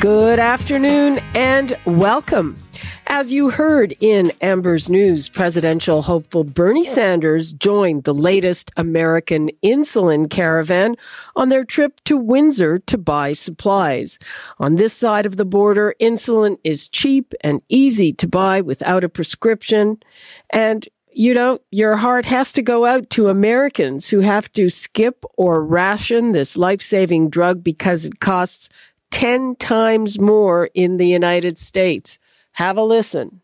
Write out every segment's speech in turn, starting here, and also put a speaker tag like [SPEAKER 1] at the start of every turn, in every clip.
[SPEAKER 1] Good afternoon and welcome. As you heard in Amber's News, presidential hopeful Bernie Sanders joined the latest American insulin caravan on their trip to Windsor to buy supplies. On this side of the border, insulin is cheap and easy to buy without a prescription. And you know, your heart has to go out to Americans who have to skip or ration this life saving drug because it costs 10 times more in the United States. Have a listen.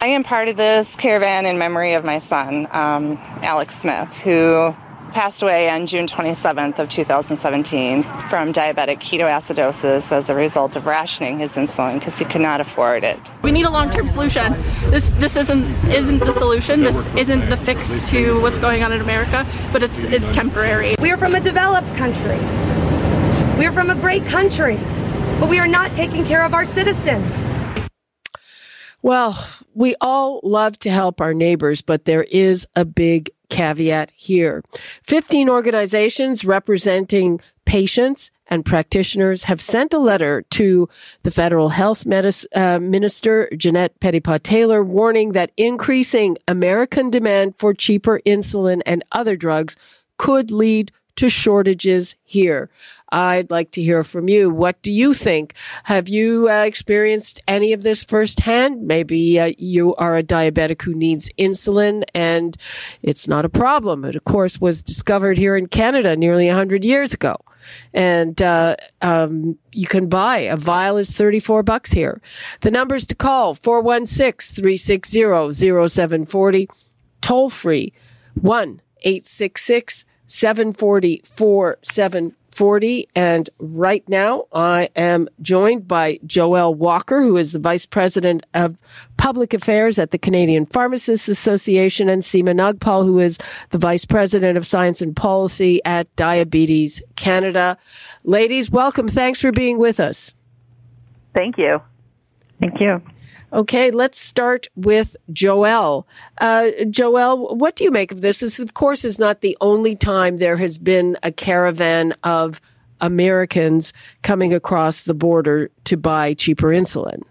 [SPEAKER 2] I am part of this caravan in memory of my son, um, Alex Smith, who passed away on June 27th of 2017 from diabetic ketoacidosis as a result of rationing his insulin because he could not afford it.
[SPEAKER 3] We need a long-term solution. This this isn't isn't the solution. This isn't the fix to what's going on in America, but it's it's temporary.
[SPEAKER 4] We are from a developed country. We are from a great country, but we are not taking care of our citizens.
[SPEAKER 1] Well, we all love to help our neighbors, but there is a big caveat here. 15 organizations representing patients and practitioners have sent a letter to the federal health uh, minister, Ginette Petitpas Taylor, warning that increasing American demand for cheaper insulin and other drugs could lead to shortages here. I'd like to hear from you. What do you think? Have you uh, experienced any of this firsthand? Maybe uh, you are a diabetic who needs insulin and it's not a problem. It, of course, was discovered here in Canada nearly 100 years ago. And uh, um, you can buy a vial is 34 bucks here. The numbers to call 416 360 0740, toll free 1 866 740 4740. And right now I am joined by Joelle Walker, who is the Vice President of Public Affairs at the Canadian Pharmacists Association, and Seema Nagpal, who is the Vice President of Science and Policy at Diabetes Canada. Ladies, welcome. Thanks for being with us.
[SPEAKER 5] Thank you.
[SPEAKER 6] Thank you.
[SPEAKER 1] Okay, let's start with Joel. Uh, Joelle, what do you make of this? This, of course, is not the only time there has been a caravan of Americans coming across the border to buy cheaper insulin.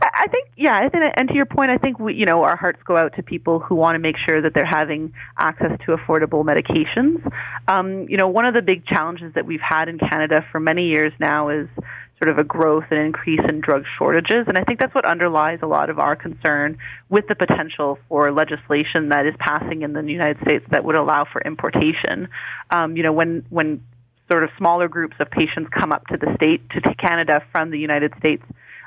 [SPEAKER 5] I think, yeah, I think, and to your point, I think we, you know, our hearts go out to people who want to make sure that they're having access to affordable medications. Um, you know, one of the big challenges that we've had in Canada for many years now is sort of a growth and increase in drug shortages. And I think that's what underlies a lot of our concern with the potential for legislation that is passing in the United States that would allow for importation. Um, you know, when when sort of smaller groups of patients come up to the state to, Canada from the United States,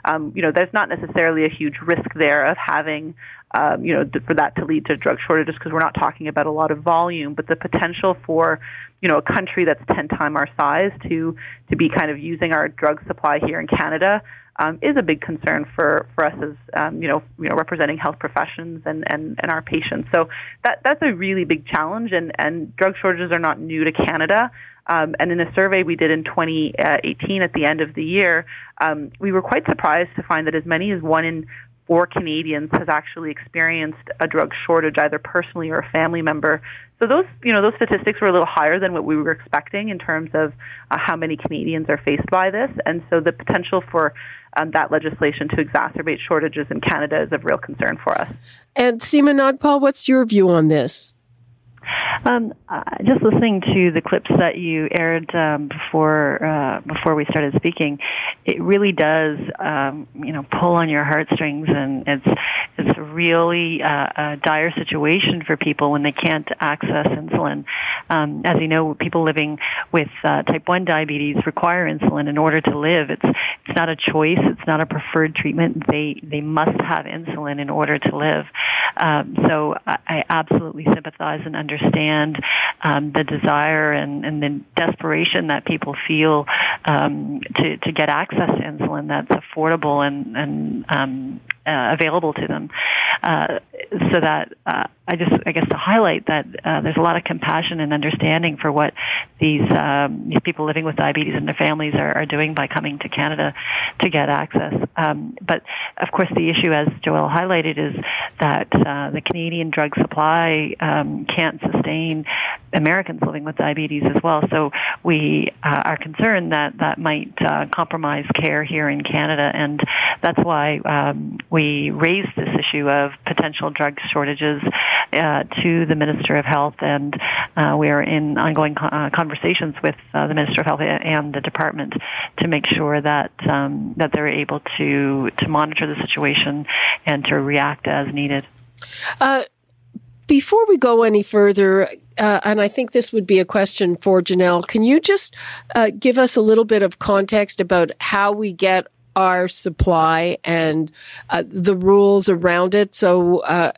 [SPEAKER 5] um, you know, there's not necessarily a huge risk there of having um, you know, for that to lead to drug shortages because we're not talking about a lot of volume, but the potential for, you know, a country that's 10 times our size to, to be kind of using our drug supply here in Canada um, is a big concern for, for us as, um, you know, you know, representing health professions and, and, and our patients. So that, that's a really big challenge and, and drug shortages are not new to Canada. Um, and in a survey we did in 2018 at the end of the year, um, we were quite surprised to find that as many as one in or Canadians has actually experienced a drug shortage, either personally or a family member. So those, you know, those statistics were a little higher than what we were expecting in terms of uh, how many Canadians are faced by this, and so the potential for um, that legislation to exacerbate shortages in Canada is of real concern for us.
[SPEAKER 1] And Seema Nagpal, what's your view on this?
[SPEAKER 6] Um, uh, just listening to the clips that you aired um, before uh, before we started speaking, it really does um, you know pull on your heartstrings, and it's it's really uh, a dire situation for people when they can't access insulin. Um, as you know, people living with uh, type one diabetes require insulin in order to live. It's it's not a choice. It's not a preferred treatment. They they must have insulin in order to live. Um, so I, I absolutely sympathize and understand understand um, the desire and, and, the desperation that people feel um, to to get access to insulin that's affordable and and um, uh, available to them. Uh, so that uh, I just, I guess, to highlight that uh, there's a lot of compassion and understanding for what these um, these people living with diabetes and their families are, are doing by coming to Canada to get access. Um, but of course, the issue, as Joelle highlighted, is that uh, the Canadian drug supply um, can't sustain Americans living with diabetes as well. So we uh, are concerned that that might compromise care here in Canada, and that's why um, we raised this issue of potential drug shortages uh, to the Minister of Health, and uh, we are in ongoing co- uh, conversations with uh, the Minister of Health and the department to make sure that um, that they're able to to monitor the situation and to react as needed.
[SPEAKER 1] Uh, before we go any further, uh, and I think this would be a question for Janelle, can you just uh, give us a little bit of context about how we get our supply and uh, the rules around it. So, uh,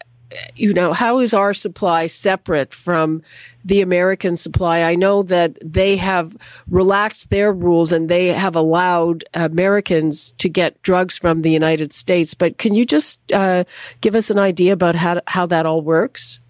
[SPEAKER 1] you know, how is our supply separate from the American supply? I know that they have relaxed their rules and they have allowed Americans to get drugs from the United States. But can you just uh, give us an idea about how how that all works?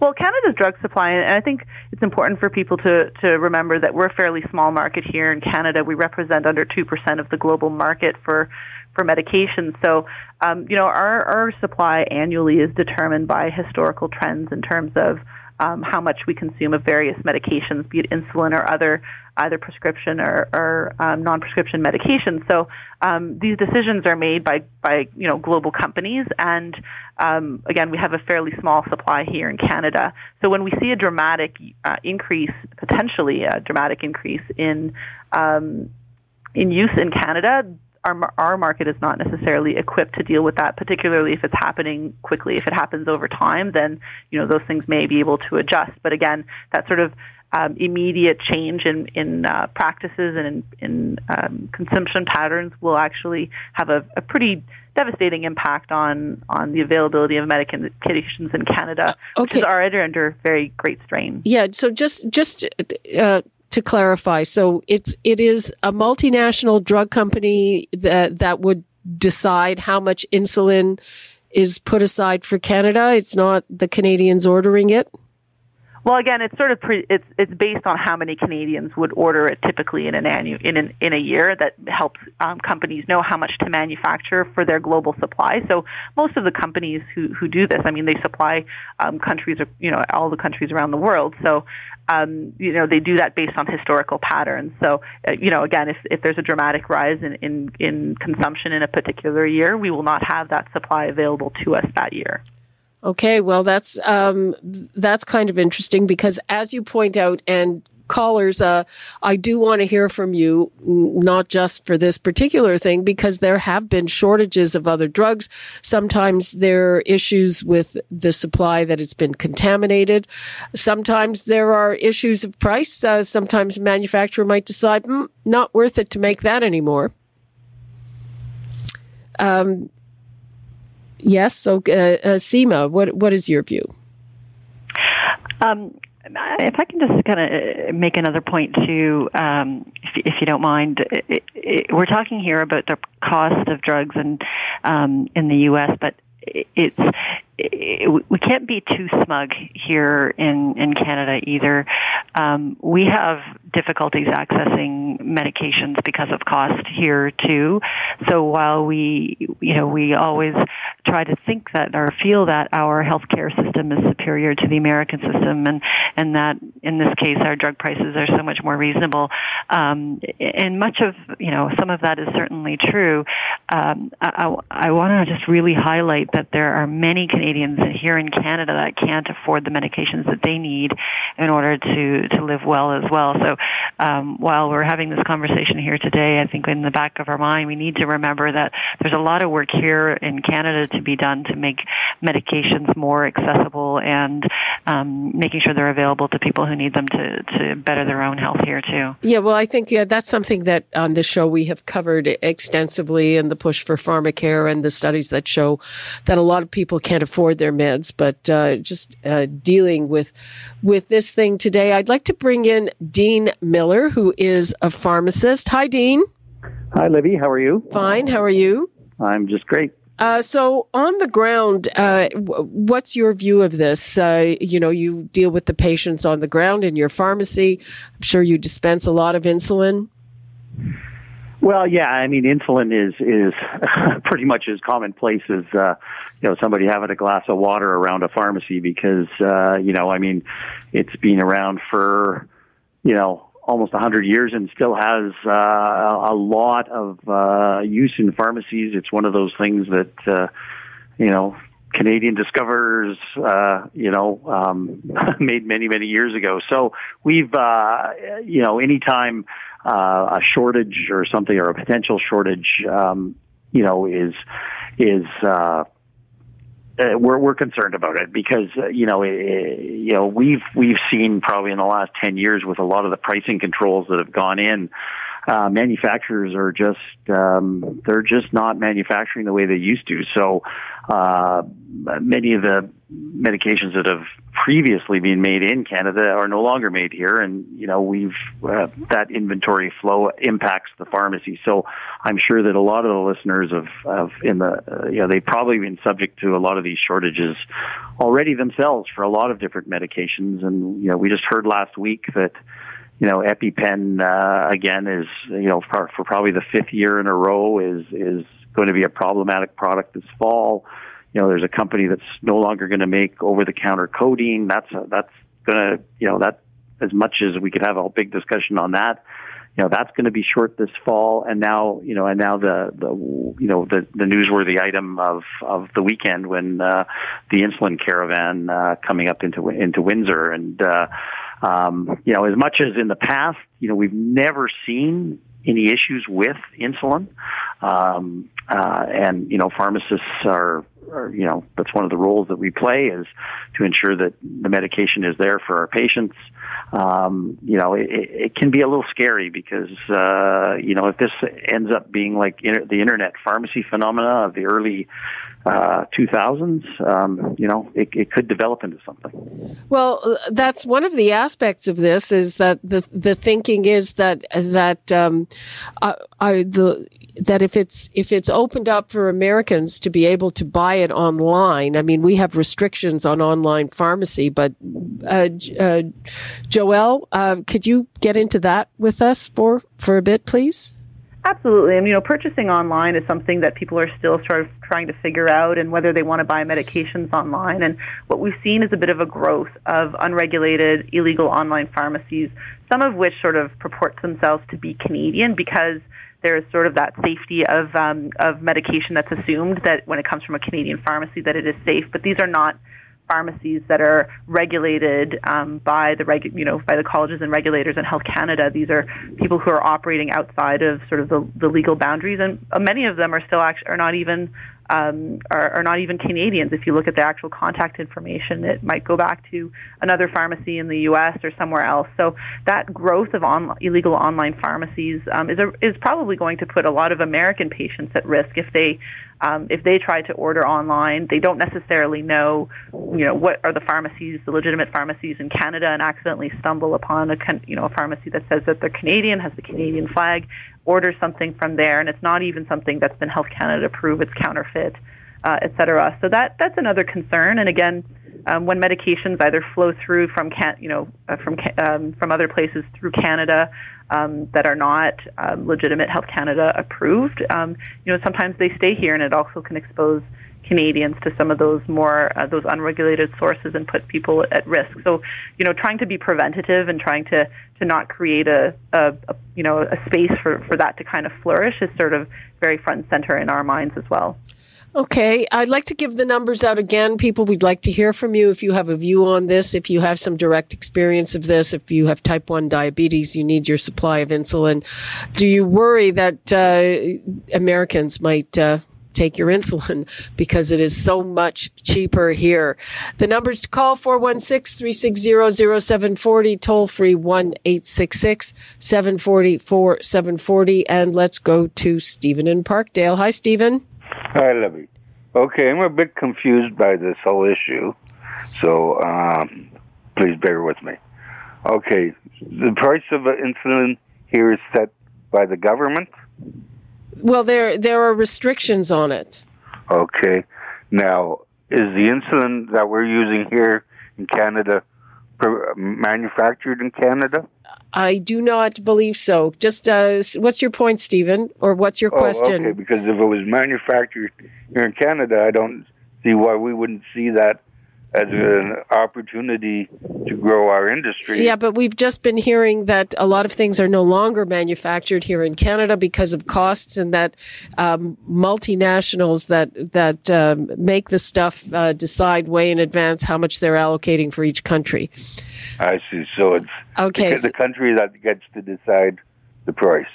[SPEAKER 5] Well, Canada's drug supply, and I think it's important for people to, to remember that we're a fairly small market here in Canada. We represent under 2% of the global market for, for medications. So, um, you know, our, our supply annually is determined by historical trends in terms of um, how much we consume of various medications, be it insulin or other either prescription or, or um, non-prescription medications. So um, these decisions are made by by you know global companies, and um, again, we have a fairly small supply here in Canada. So when we see a dramatic uh, increase, potentially a dramatic increase in um, in use in Canada, our our market is not necessarily equipped to deal with that, particularly if it's happening quickly. If it happens over time, then you know those things may be able to adjust. But again, that sort of um, immediate change in in uh, practices and in, in um, consumption patterns will actually have a, a pretty devastating impact on on the availability of medications in Canada, okay. which is already under very great strain.
[SPEAKER 1] Yeah. So just just uh, to clarify, so it's it is a multinational drug company that that would decide how much insulin is put aside for Canada. It's not the Canadians ordering it.
[SPEAKER 5] Well, again, it's sort of pre- it's it's based on how many Canadians would order it typically in an annual in an, in a year. That helps um, companies know how much to manufacture for their global supply. So most of the companies who who do this, I mean, they supply um, countries, you know, all the countries around the world. So um, you know, they do that based on historical patterns. So, uh, you know, again, if, if there's a dramatic rise in, in, in consumption in a particular year, we will not have that supply available to us that year.
[SPEAKER 1] Okay, well, that's um, that's kind of interesting because, as you point out, and callers, uh, I do want to hear from you, not just for this particular thing, because there have been shortages of other drugs. Sometimes there are issues with the supply that it's been contaminated. Sometimes there are issues of price. Uh, sometimes a manufacturer might decide, mm, not worth it to make that anymore. Um, Yes. So, uh, uh, Seema, what what is your view?
[SPEAKER 6] Um, if I can just kind of uh, make another point too, um, if, if, you don't mind, it, it, we're talking here about the cost of drugs and um, in the U.S., but it's it, we can't be too smug here in in Canada either. Um, we have difficulties accessing medications because of cost here too. So while we, you know, we always try to think that or feel that our healthcare system is superior to the American system, and and that in this case our drug prices are so much more reasonable. Um, and much of you know some of that is certainly true. Um, I, I want to just really highlight that there are many Canadians here in Canada that can't afford the medications that they need in order to to live well as well. So um, while we're having this conversation here today, I think in the back of our mind we need to remember that there's a lot of work here in Canada to be done to make medications more accessible and um, making sure they're available to people who need them to to better their own health here too.
[SPEAKER 1] Yeah, well, I think yeah, that's something that on this show we have covered extensively, in the push for pharmacare and the studies that show that a lot of people can't afford their meds. But uh, just uh, dealing with with this thing today, I'd like to bring in Dean Miller, who is a pharmacist. Hi, Dean.
[SPEAKER 7] Hi, Libby. How are you?
[SPEAKER 1] Fine. How are you?
[SPEAKER 7] I'm just great.
[SPEAKER 1] Uh, so on the ground, uh, what's your view of this? Uh, you know, you deal with the patients on the ground in your pharmacy. I'm sure you dispense a lot of insulin.
[SPEAKER 7] Well, yeah, I mean, insulin is is pretty much as commonplace as uh, you know somebody having a glass of water around a pharmacy because uh, you know, I mean, it's been around for you know almost a 100 years and still has uh, a lot of uh, use in pharmacies. It's one of those things that uh, you know Canadian discoverers, uh, you know, um, made many many years ago. So we've, uh, you know, anytime uh, a shortage or something or a potential shortage, um, you know, is is uh, uh, we're we're concerned about it because uh, you know it, you know we've we've seen probably in the last ten years with a lot of the pricing controls that have gone in. Uh, manufacturers are just um, they're just not manufacturing the way they used to. So uh, many of the medications that have previously been made in Canada are no longer made here, and you know we've uh, that inventory flow impacts the pharmacy. So I'm sure that a lot of the listeners have, have in the uh, you know they've probably been subject to a lot of these shortages already themselves for a lot of different medications, and you know we just heard last week that you know, EpiPen uh, again is you know for, for probably the fifth year in a row is is going to be a problematic product this fall. You know, there's a company that's no longer going to make over-the-counter codeine. That's a, that's going to you know that as much as we could have a big discussion on that. You know that's going to be short this fall, and now you know, and now the the you know the the newsworthy item of of the weekend when uh, the insulin caravan uh, coming up into into Windsor, and uh, um, you know, as much as in the past, you know, we've never seen any issues with insulin. Um, uh, and, you know, pharmacists are, are, you know, that's one of the roles that we play is to ensure that the medication is there for our patients. Um, you know, it, it can be a little scary because, uh, you know, if this ends up being like the internet pharmacy phenomena of the early uh, 2000s, um, you know, it, it, could develop into something.
[SPEAKER 1] Well, that's one of the aspects of this is that the the thinking is that that um, uh, the that if it's if it's opened up for Americans to be able to buy it online, I mean, we have restrictions on online pharmacy, but uh, uh Joelle, uh, could you get into that with us for for a bit, please?
[SPEAKER 5] Absolutely. And, you know, purchasing online is something that people are still sort of trying to figure out and whether they want to buy medications online. And what we've seen is a bit of a growth of unregulated, illegal online pharmacies, some of which sort of purport themselves to be Canadian because there's sort of that safety of, um, of medication that's assumed that when it comes from a Canadian pharmacy that it is safe. But these are not pharmacies that are regulated um, by the regu- you know by the colleges and regulators in Health Canada. These are people who are operating outside of sort of the, the legal boundaries, and many of them are still actually are not even um, are, are not even Canadians. If you look at the actual contact information, it might go back to another pharmacy in the U.S. or somewhere else. So that growth of on, illegal online pharmacies um, is a, is probably going to put a lot of American patients at risk if they um, if they try to order online, they don't necessarily know, you know, what are the pharmacies, the legitimate pharmacies in Canada, and accidentally stumble upon a, you know, a pharmacy that says that they're Canadian, has the Canadian flag, order something from there, and it's not even something that's been Health Canada approved, it's counterfeit, uh, et cetera. So that that's another concern. And again, um, when medications either flow through from can, you know uh, from um, from other places through Canada um, that are not um, legitimate Health Canada approved, um, you know sometimes they stay here, and it also can expose Canadians to some of those more uh, those unregulated sources and put people at risk. So, you know, trying to be preventative and trying to to not create a, a, a you know a space for for that to kind of flourish is sort of very front and center in our minds as well.
[SPEAKER 1] Okay, I'd like to give the numbers out again. People, we'd like to hear from you if you have a view on this, if you have some direct experience of this, if you have type 1 diabetes, you need your supply of insulin. Do you worry that uh, Americans might uh, take your insulin because it is so much cheaper here. The numbers to call 416-360-0740, toll free 1-866-740-4740. And let's go to Stephen in Parkdale. Hi, Stephen.
[SPEAKER 8] Hi, Libby. Okay, I'm a bit confused by this whole issue, so um, please bear with me. Okay, the price of insulin here is set by the government.
[SPEAKER 1] Well, there there are restrictions on it.
[SPEAKER 8] Okay, now is the insulin that we're using here in Canada manufactured in Canada?
[SPEAKER 1] I do not believe so. Just uh, what's your point, Stephen, or what's your question?
[SPEAKER 8] Oh, okay, because if it was manufactured here in Canada, I don't see why we wouldn't see that as an opportunity to grow our industry.
[SPEAKER 1] Yeah, but we've just been hearing that a lot of things are no longer manufactured here in Canada because of costs, and that um, multinationals that that um, make the stuff uh, decide way in advance how much they're allocating for each country.
[SPEAKER 8] I see. So it's
[SPEAKER 1] okay.
[SPEAKER 8] The, the country that gets to decide the price.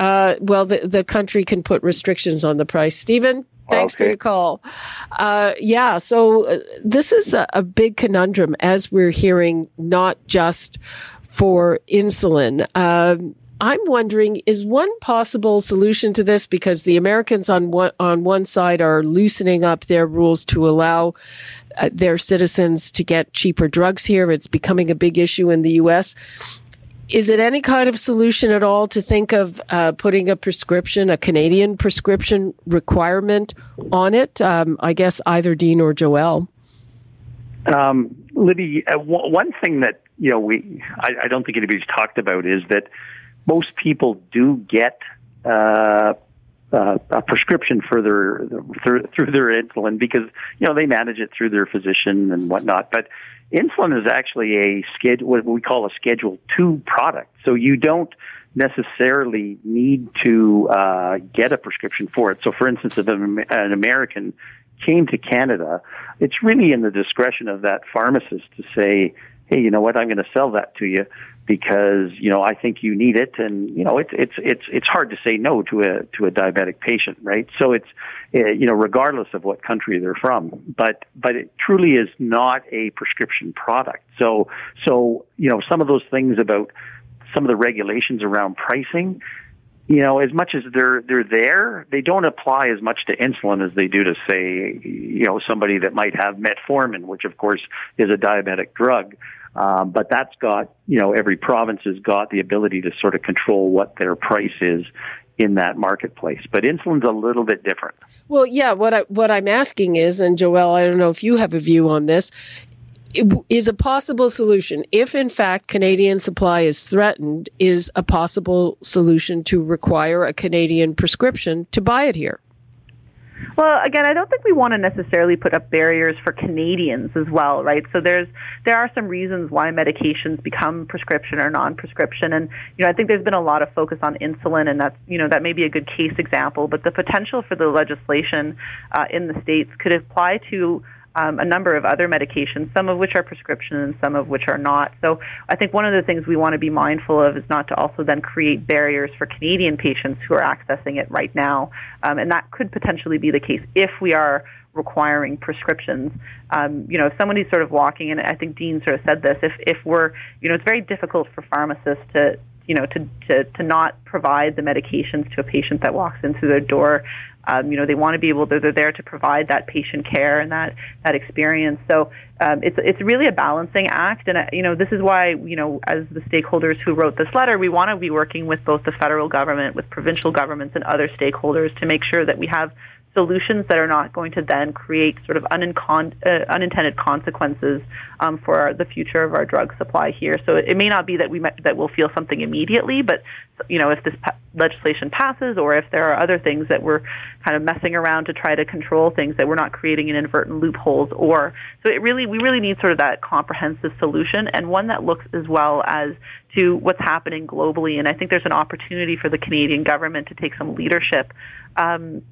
[SPEAKER 1] Uh, well, the the country can put restrictions on the price. Stephen, Thanks okay. for your call. Uh, yeah, so uh, this is a, a, big conundrum as we're hearing, not just for insulin. Um, I'm wondering, is one possible solution to this because the Americans on one, on one side are loosening up their rules to allow uh, their citizens to get cheaper drugs here. It's becoming a big issue in the U.S is it any kind of solution at all to think of uh, putting a prescription, a Canadian prescription requirement on it? Um, I guess either Dean or Joel.
[SPEAKER 7] Um, Libby, uh, w- one thing that you know we I, I, don't think anybody's talked about is that most people do get uh, uh, a prescription for their through, through their insulin because you know they manage it through their physician and whatnot, but insulin is actually a schedule, what we call a Schedule Two product. So you don't necessarily need to uh, get a prescription for it. So, for instance, if an American came to Canada, it's really in the discretion of that pharmacist to say, "Hey, you know what? I'm going to sell that to you." because you know I think you need it, and you know it's it's it's it's hard to say no to a to a diabetic patient, right? So it's uh, you know regardless of what country they're from, but but it truly is not a prescription product. So so you know some of those things about some of the regulations around pricing. You know, as much as they're they're there, they don't apply as much to insulin as they do to say, you know, somebody that might have metformin, which of course is a diabetic drug. Um, but that's got, you know, every province has got the ability to sort of control what their price is in that marketplace. But insulin's a little bit different.
[SPEAKER 1] Well, yeah, what I what I'm asking is, and Joel, I don't know if you have a view on this, is a possible solution if in fact Canadian supply is threatened, is a possible solution to require a Canadian prescription to buy it here?
[SPEAKER 5] Well, again, I don't think we want to necessarily put up barriers for Canadians as well, right? So there's there are some reasons why medications become prescription or non-prescription, and you know I think there's been a lot of focus on insulin, and that's you know that may be a good case example. But the potential for the legislation uh, in the states could apply to um, a number of other medications, some of which are prescription and some of which are not. So I think one of the things we want to be mindful of is not to also then create barriers for Canadian patients who are accessing it right now. Um, and that could potentially be the case if we are requiring prescriptions. Um, you know, if somebody's sort of walking, and I think Dean sort of said this, if, if we're, you know, it's very difficult for pharmacists to, you know, to, to, to not provide the medications to a patient that walks in through their door um, you know, they want to be able to, they're there to provide that patient care and that, that experience. So um, it's, it's really a balancing act. And, uh, you know, this is why, you know, as the stakeholders who wrote this letter, we want to be working with both the federal government, with provincial governments and other stakeholders to make sure that we have solutions that are not going to then create sort of unincon- uh, unintended consequences um, for the future of our drug supply here. So it, it may not be that we might, that we'll feel something immediately, but you know if this pa- legislation passes or if there are other things that we're kind of messing around to try to control things that we're not creating inadvertent loopholes or so it really we really need sort of that comprehensive solution and one that looks as well as to what's happening globally and I think there's an opportunity for the Canadian government to take some leadership um,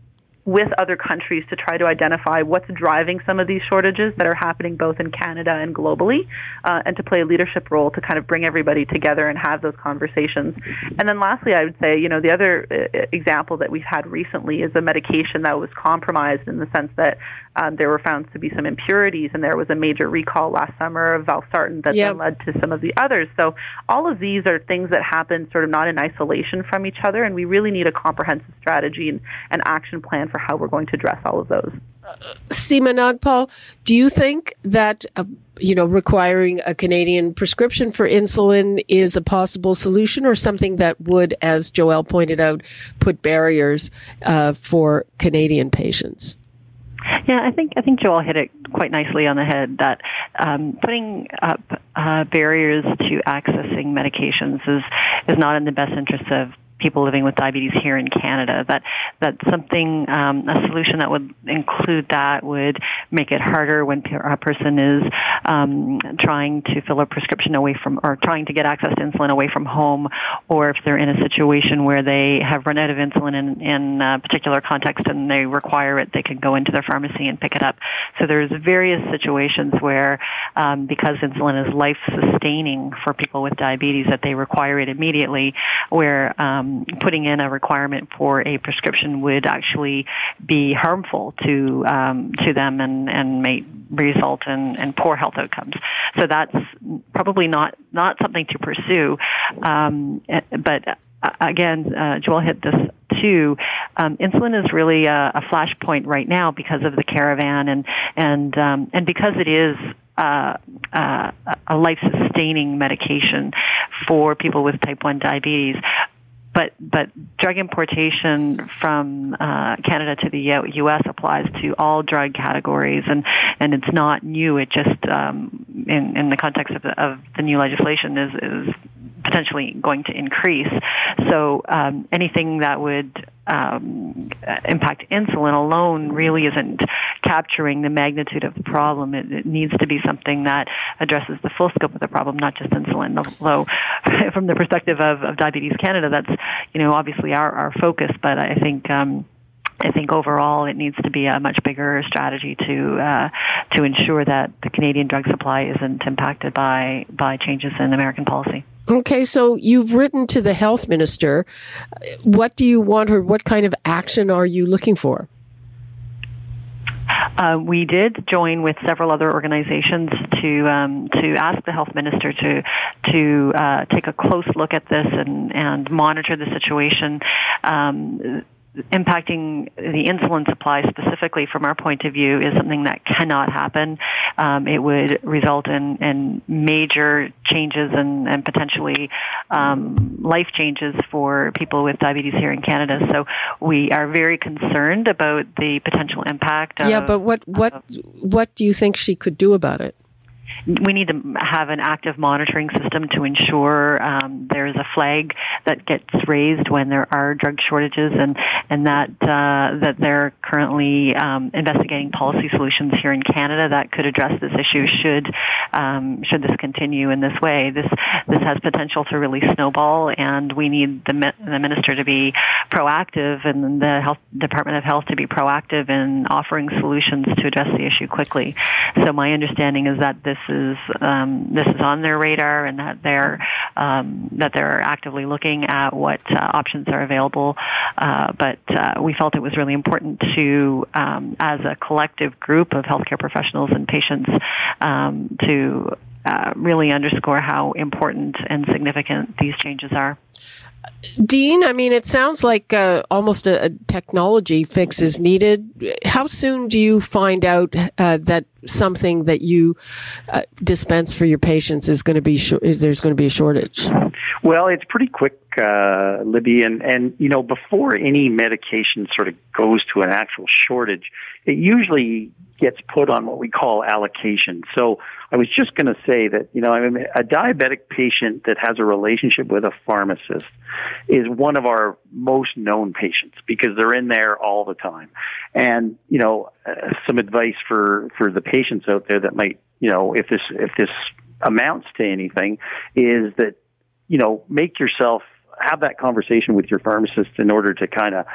[SPEAKER 5] with other countries to try to identify what's driving some of these shortages that are happening both in Canada and globally, uh, and to play a leadership role to kind of bring everybody together and have those conversations. And then lastly, I would say, you know, the other uh, example that we've had recently is a medication that was compromised in the sense that um, there were found to be some impurities, and there was a major recall last summer of valsartan that yep. then led to some of the others. So all of these are things that happen sort of not in isolation from each other, and we really need a comprehensive strategy and an action plan for how we're going to address all of those. Uh,
[SPEAKER 1] Seema Nagpal, do you think that uh, you know requiring a Canadian prescription for insulin is a possible solution, or something that would, as Joelle pointed out, put barriers uh, for Canadian patients?
[SPEAKER 6] Yeah, I think I think Joel hit it quite nicely on the head. That um, putting up uh, barriers to accessing medications is is not in the best interest of people living with diabetes here in Canada. That that something um, a solution that would include that would make it harder when a person is um, trying to fill a prescription away from or trying to get access to insulin away from home, or if they're in a situation where they have run out of insulin in, in a particular context and they require it, they can go into their pharmacy and pick it up. So there's various situations where um, because insulin is life sustaining for people with diabetes that they require it immediately, where um, putting in a requirement for a prescription would actually be harmful to um, to them and and may result in, in poor health outcomes. So that's probably not not something to pursue. Um, but uh, again, uh, Joel hit this too. Um, insulin is really a, a flashpoint right now because of the caravan and and um, and because it is uh, uh, a life sustaining medication for people with type 1 diabetes but but drug importation from uh, Canada to the U.S. applies to all drug categories, and and it's not new. It just um, in in the context of the, of the new legislation is is potentially going to increase. So um, anything that would um, impact insulin alone really isn't capturing the magnitude of the problem. It, it, needs to be something that addresses the full scope of the problem, not just insulin. Although, from the perspective of, of Diabetes Canada, that's you know obviously our, our focus. But I think. Um, I think overall it needs to be a much bigger strategy to uh, to ensure that the Canadian drug supply isn't impacted by by changes in American policy.
[SPEAKER 1] Okay, so you've written to the health minister. What do you want her? What kind of action are you looking for?
[SPEAKER 6] Uh, we did join with several other organizations to um, to ask the health minister to to uh, take a close look at this and and monitor the situation. Um, impacting the insulin supply specifically from our point of view is something that cannot happen. Um, it would result in, in major changes and, and potentially um, life changes for people with diabetes here in Canada. So we are very concerned about the potential impact.
[SPEAKER 1] yeah, but what what what do you think she could do about it?
[SPEAKER 6] We need to have an active monitoring system to ensure um, there's a flag that gets raised when there are drug shortages, and and that uh, that they're currently um, investigating policy solutions here in Canada that could address this issue. Should um, should this continue in this way, this this has potential to really snowball, and we need the the minister to be proactive and the health Department of Health to be proactive in offering solutions to address the issue quickly. So my understanding is that this is um, this is on their radar and that they're um, that they're actively looking at what uh, options are available. Uh, but uh, we felt it was really important to, um, as a collective group of healthcare professionals and patients, um, to uh, really underscore how important and significant these changes are.
[SPEAKER 1] Dean, I mean, it sounds like uh, almost a, a, technology fix is needed. How soon do you find out uh, that something that you uh, dispense for your patients is going to be sh- is there's going to be a shortage?
[SPEAKER 7] Well, it's pretty quick, uh, Libby, and and you know before any medication sort of goes to an actual shortage, it usually gets put on what we call allocation. So I was just going to say that, you know, I mean, a diabetic patient that has a relationship with a pharmacist is one of our most known patients because they're in there all the time. And, you know, uh, some advice for, for the patients out there that might, you know, if this, if this amounts to anything is that, you know, make yourself have that conversation with your pharmacist in order to kind of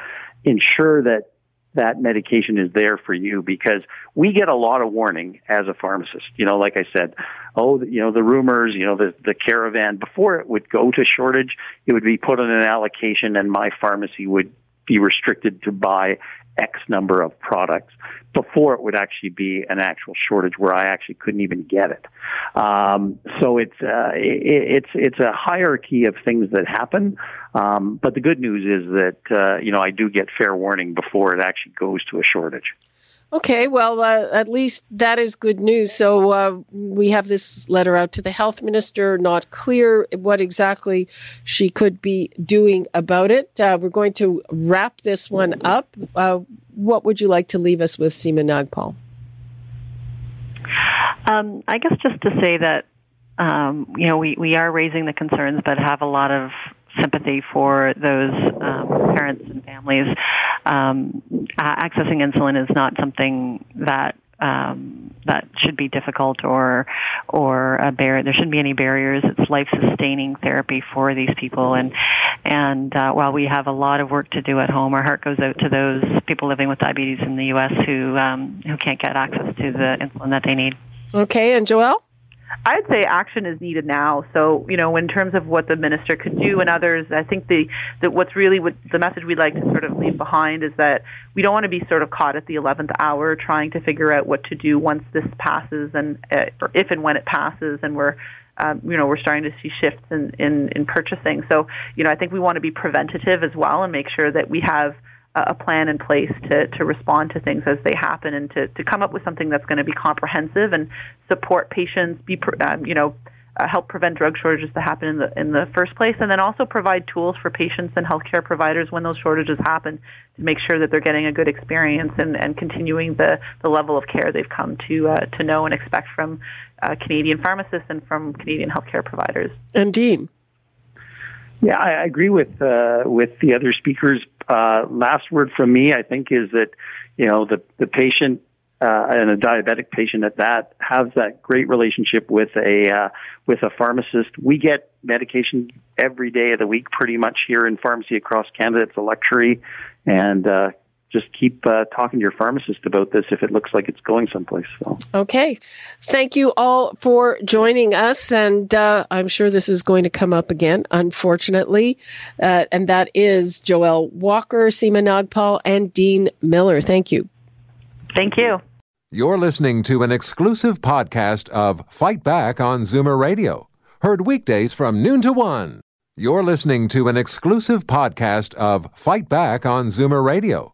[SPEAKER 7] ensure that that medication is there for you because we get a lot of warning as a pharmacist. You know, like I said, oh, you know, the rumors, you know, the, the caravan, before it would go to shortage, it would be put on an allocation and my pharmacy would be restricted to buy X number of products before it would actually be an actual shortage where I actually couldn't even get it. Um, so it's uh, it, it's it's a hierarchy of things that happen. Um, but the good news is that uh, you know I do get fair warning before it actually goes to a shortage.
[SPEAKER 1] Okay, well, uh, at least that is good news. So uh, we have this letter out to the health minister. Not clear what exactly she could be doing about it. Uh, we're going to wrap this one up. Uh, what would you like to leave us with, Seema Nagpal?
[SPEAKER 6] Um, I guess just to say that um, you know we, we are raising the concerns, but have a lot of sympathy for those um, parents and families. Um, accessing insulin is not something that um, that should be difficult or or a barrier. There shouldn't be any barriers. It's life sustaining therapy for these people, and and uh, while we have a lot of work to do at home, our heart goes out to those people living with diabetes in the U.S. who um, who can't get access to the insulin that they need.
[SPEAKER 1] Okay, and Joelle.
[SPEAKER 5] I'd say action is needed now. So, you know, in terms of what the minister could do and others, I think the that what's really what the message we'd like to sort of leave behind is that we don't want to be sort of caught at the 11th hour trying to figure out what to do once this passes and uh, or if and when it passes and we're um, you know, we're starting to see shifts in, in, in purchasing. So, you know, I think we want to be preventative as well and make sure that we have a plan in place to, to respond to things as they happen and to, to come up with something that's going to be comprehensive and support patients, be um, you know, uh, help prevent drug shortages to happen in the in the first place, and then also provide tools for patients and healthcare providers when those shortages happen to make sure that they're getting a good experience and, and continuing the, the level of care they've come to uh, to know and expect from uh, Canadian pharmacists and from Canadian healthcare providers.
[SPEAKER 1] And Dean,
[SPEAKER 7] Yeah, I agree with uh, with the other speakers. Uh, last word from me, I think, is that you know the the patient uh, and a diabetic patient at that has that great relationship with a uh, with a pharmacist. We get medication every day of the week, pretty much here in pharmacy across Canada. It's a luxury, and uh, just keep uh, talking to your pharmacist about this if it looks like it's going someplace. So.
[SPEAKER 1] Okay. Thank you all for joining us. And uh, I'm sure this is going to come up again, unfortunately. Uh, and that is Joelle Walker, Seema Nagpal, and Dean Miller. Thank you.
[SPEAKER 5] Thank you.
[SPEAKER 9] You're listening to an exclusive podcast of Fight Back on Zoomer Radio, heard weekdays from noon to one. You're listening to an exclusive podcast of Fight Back on Zoomer Radio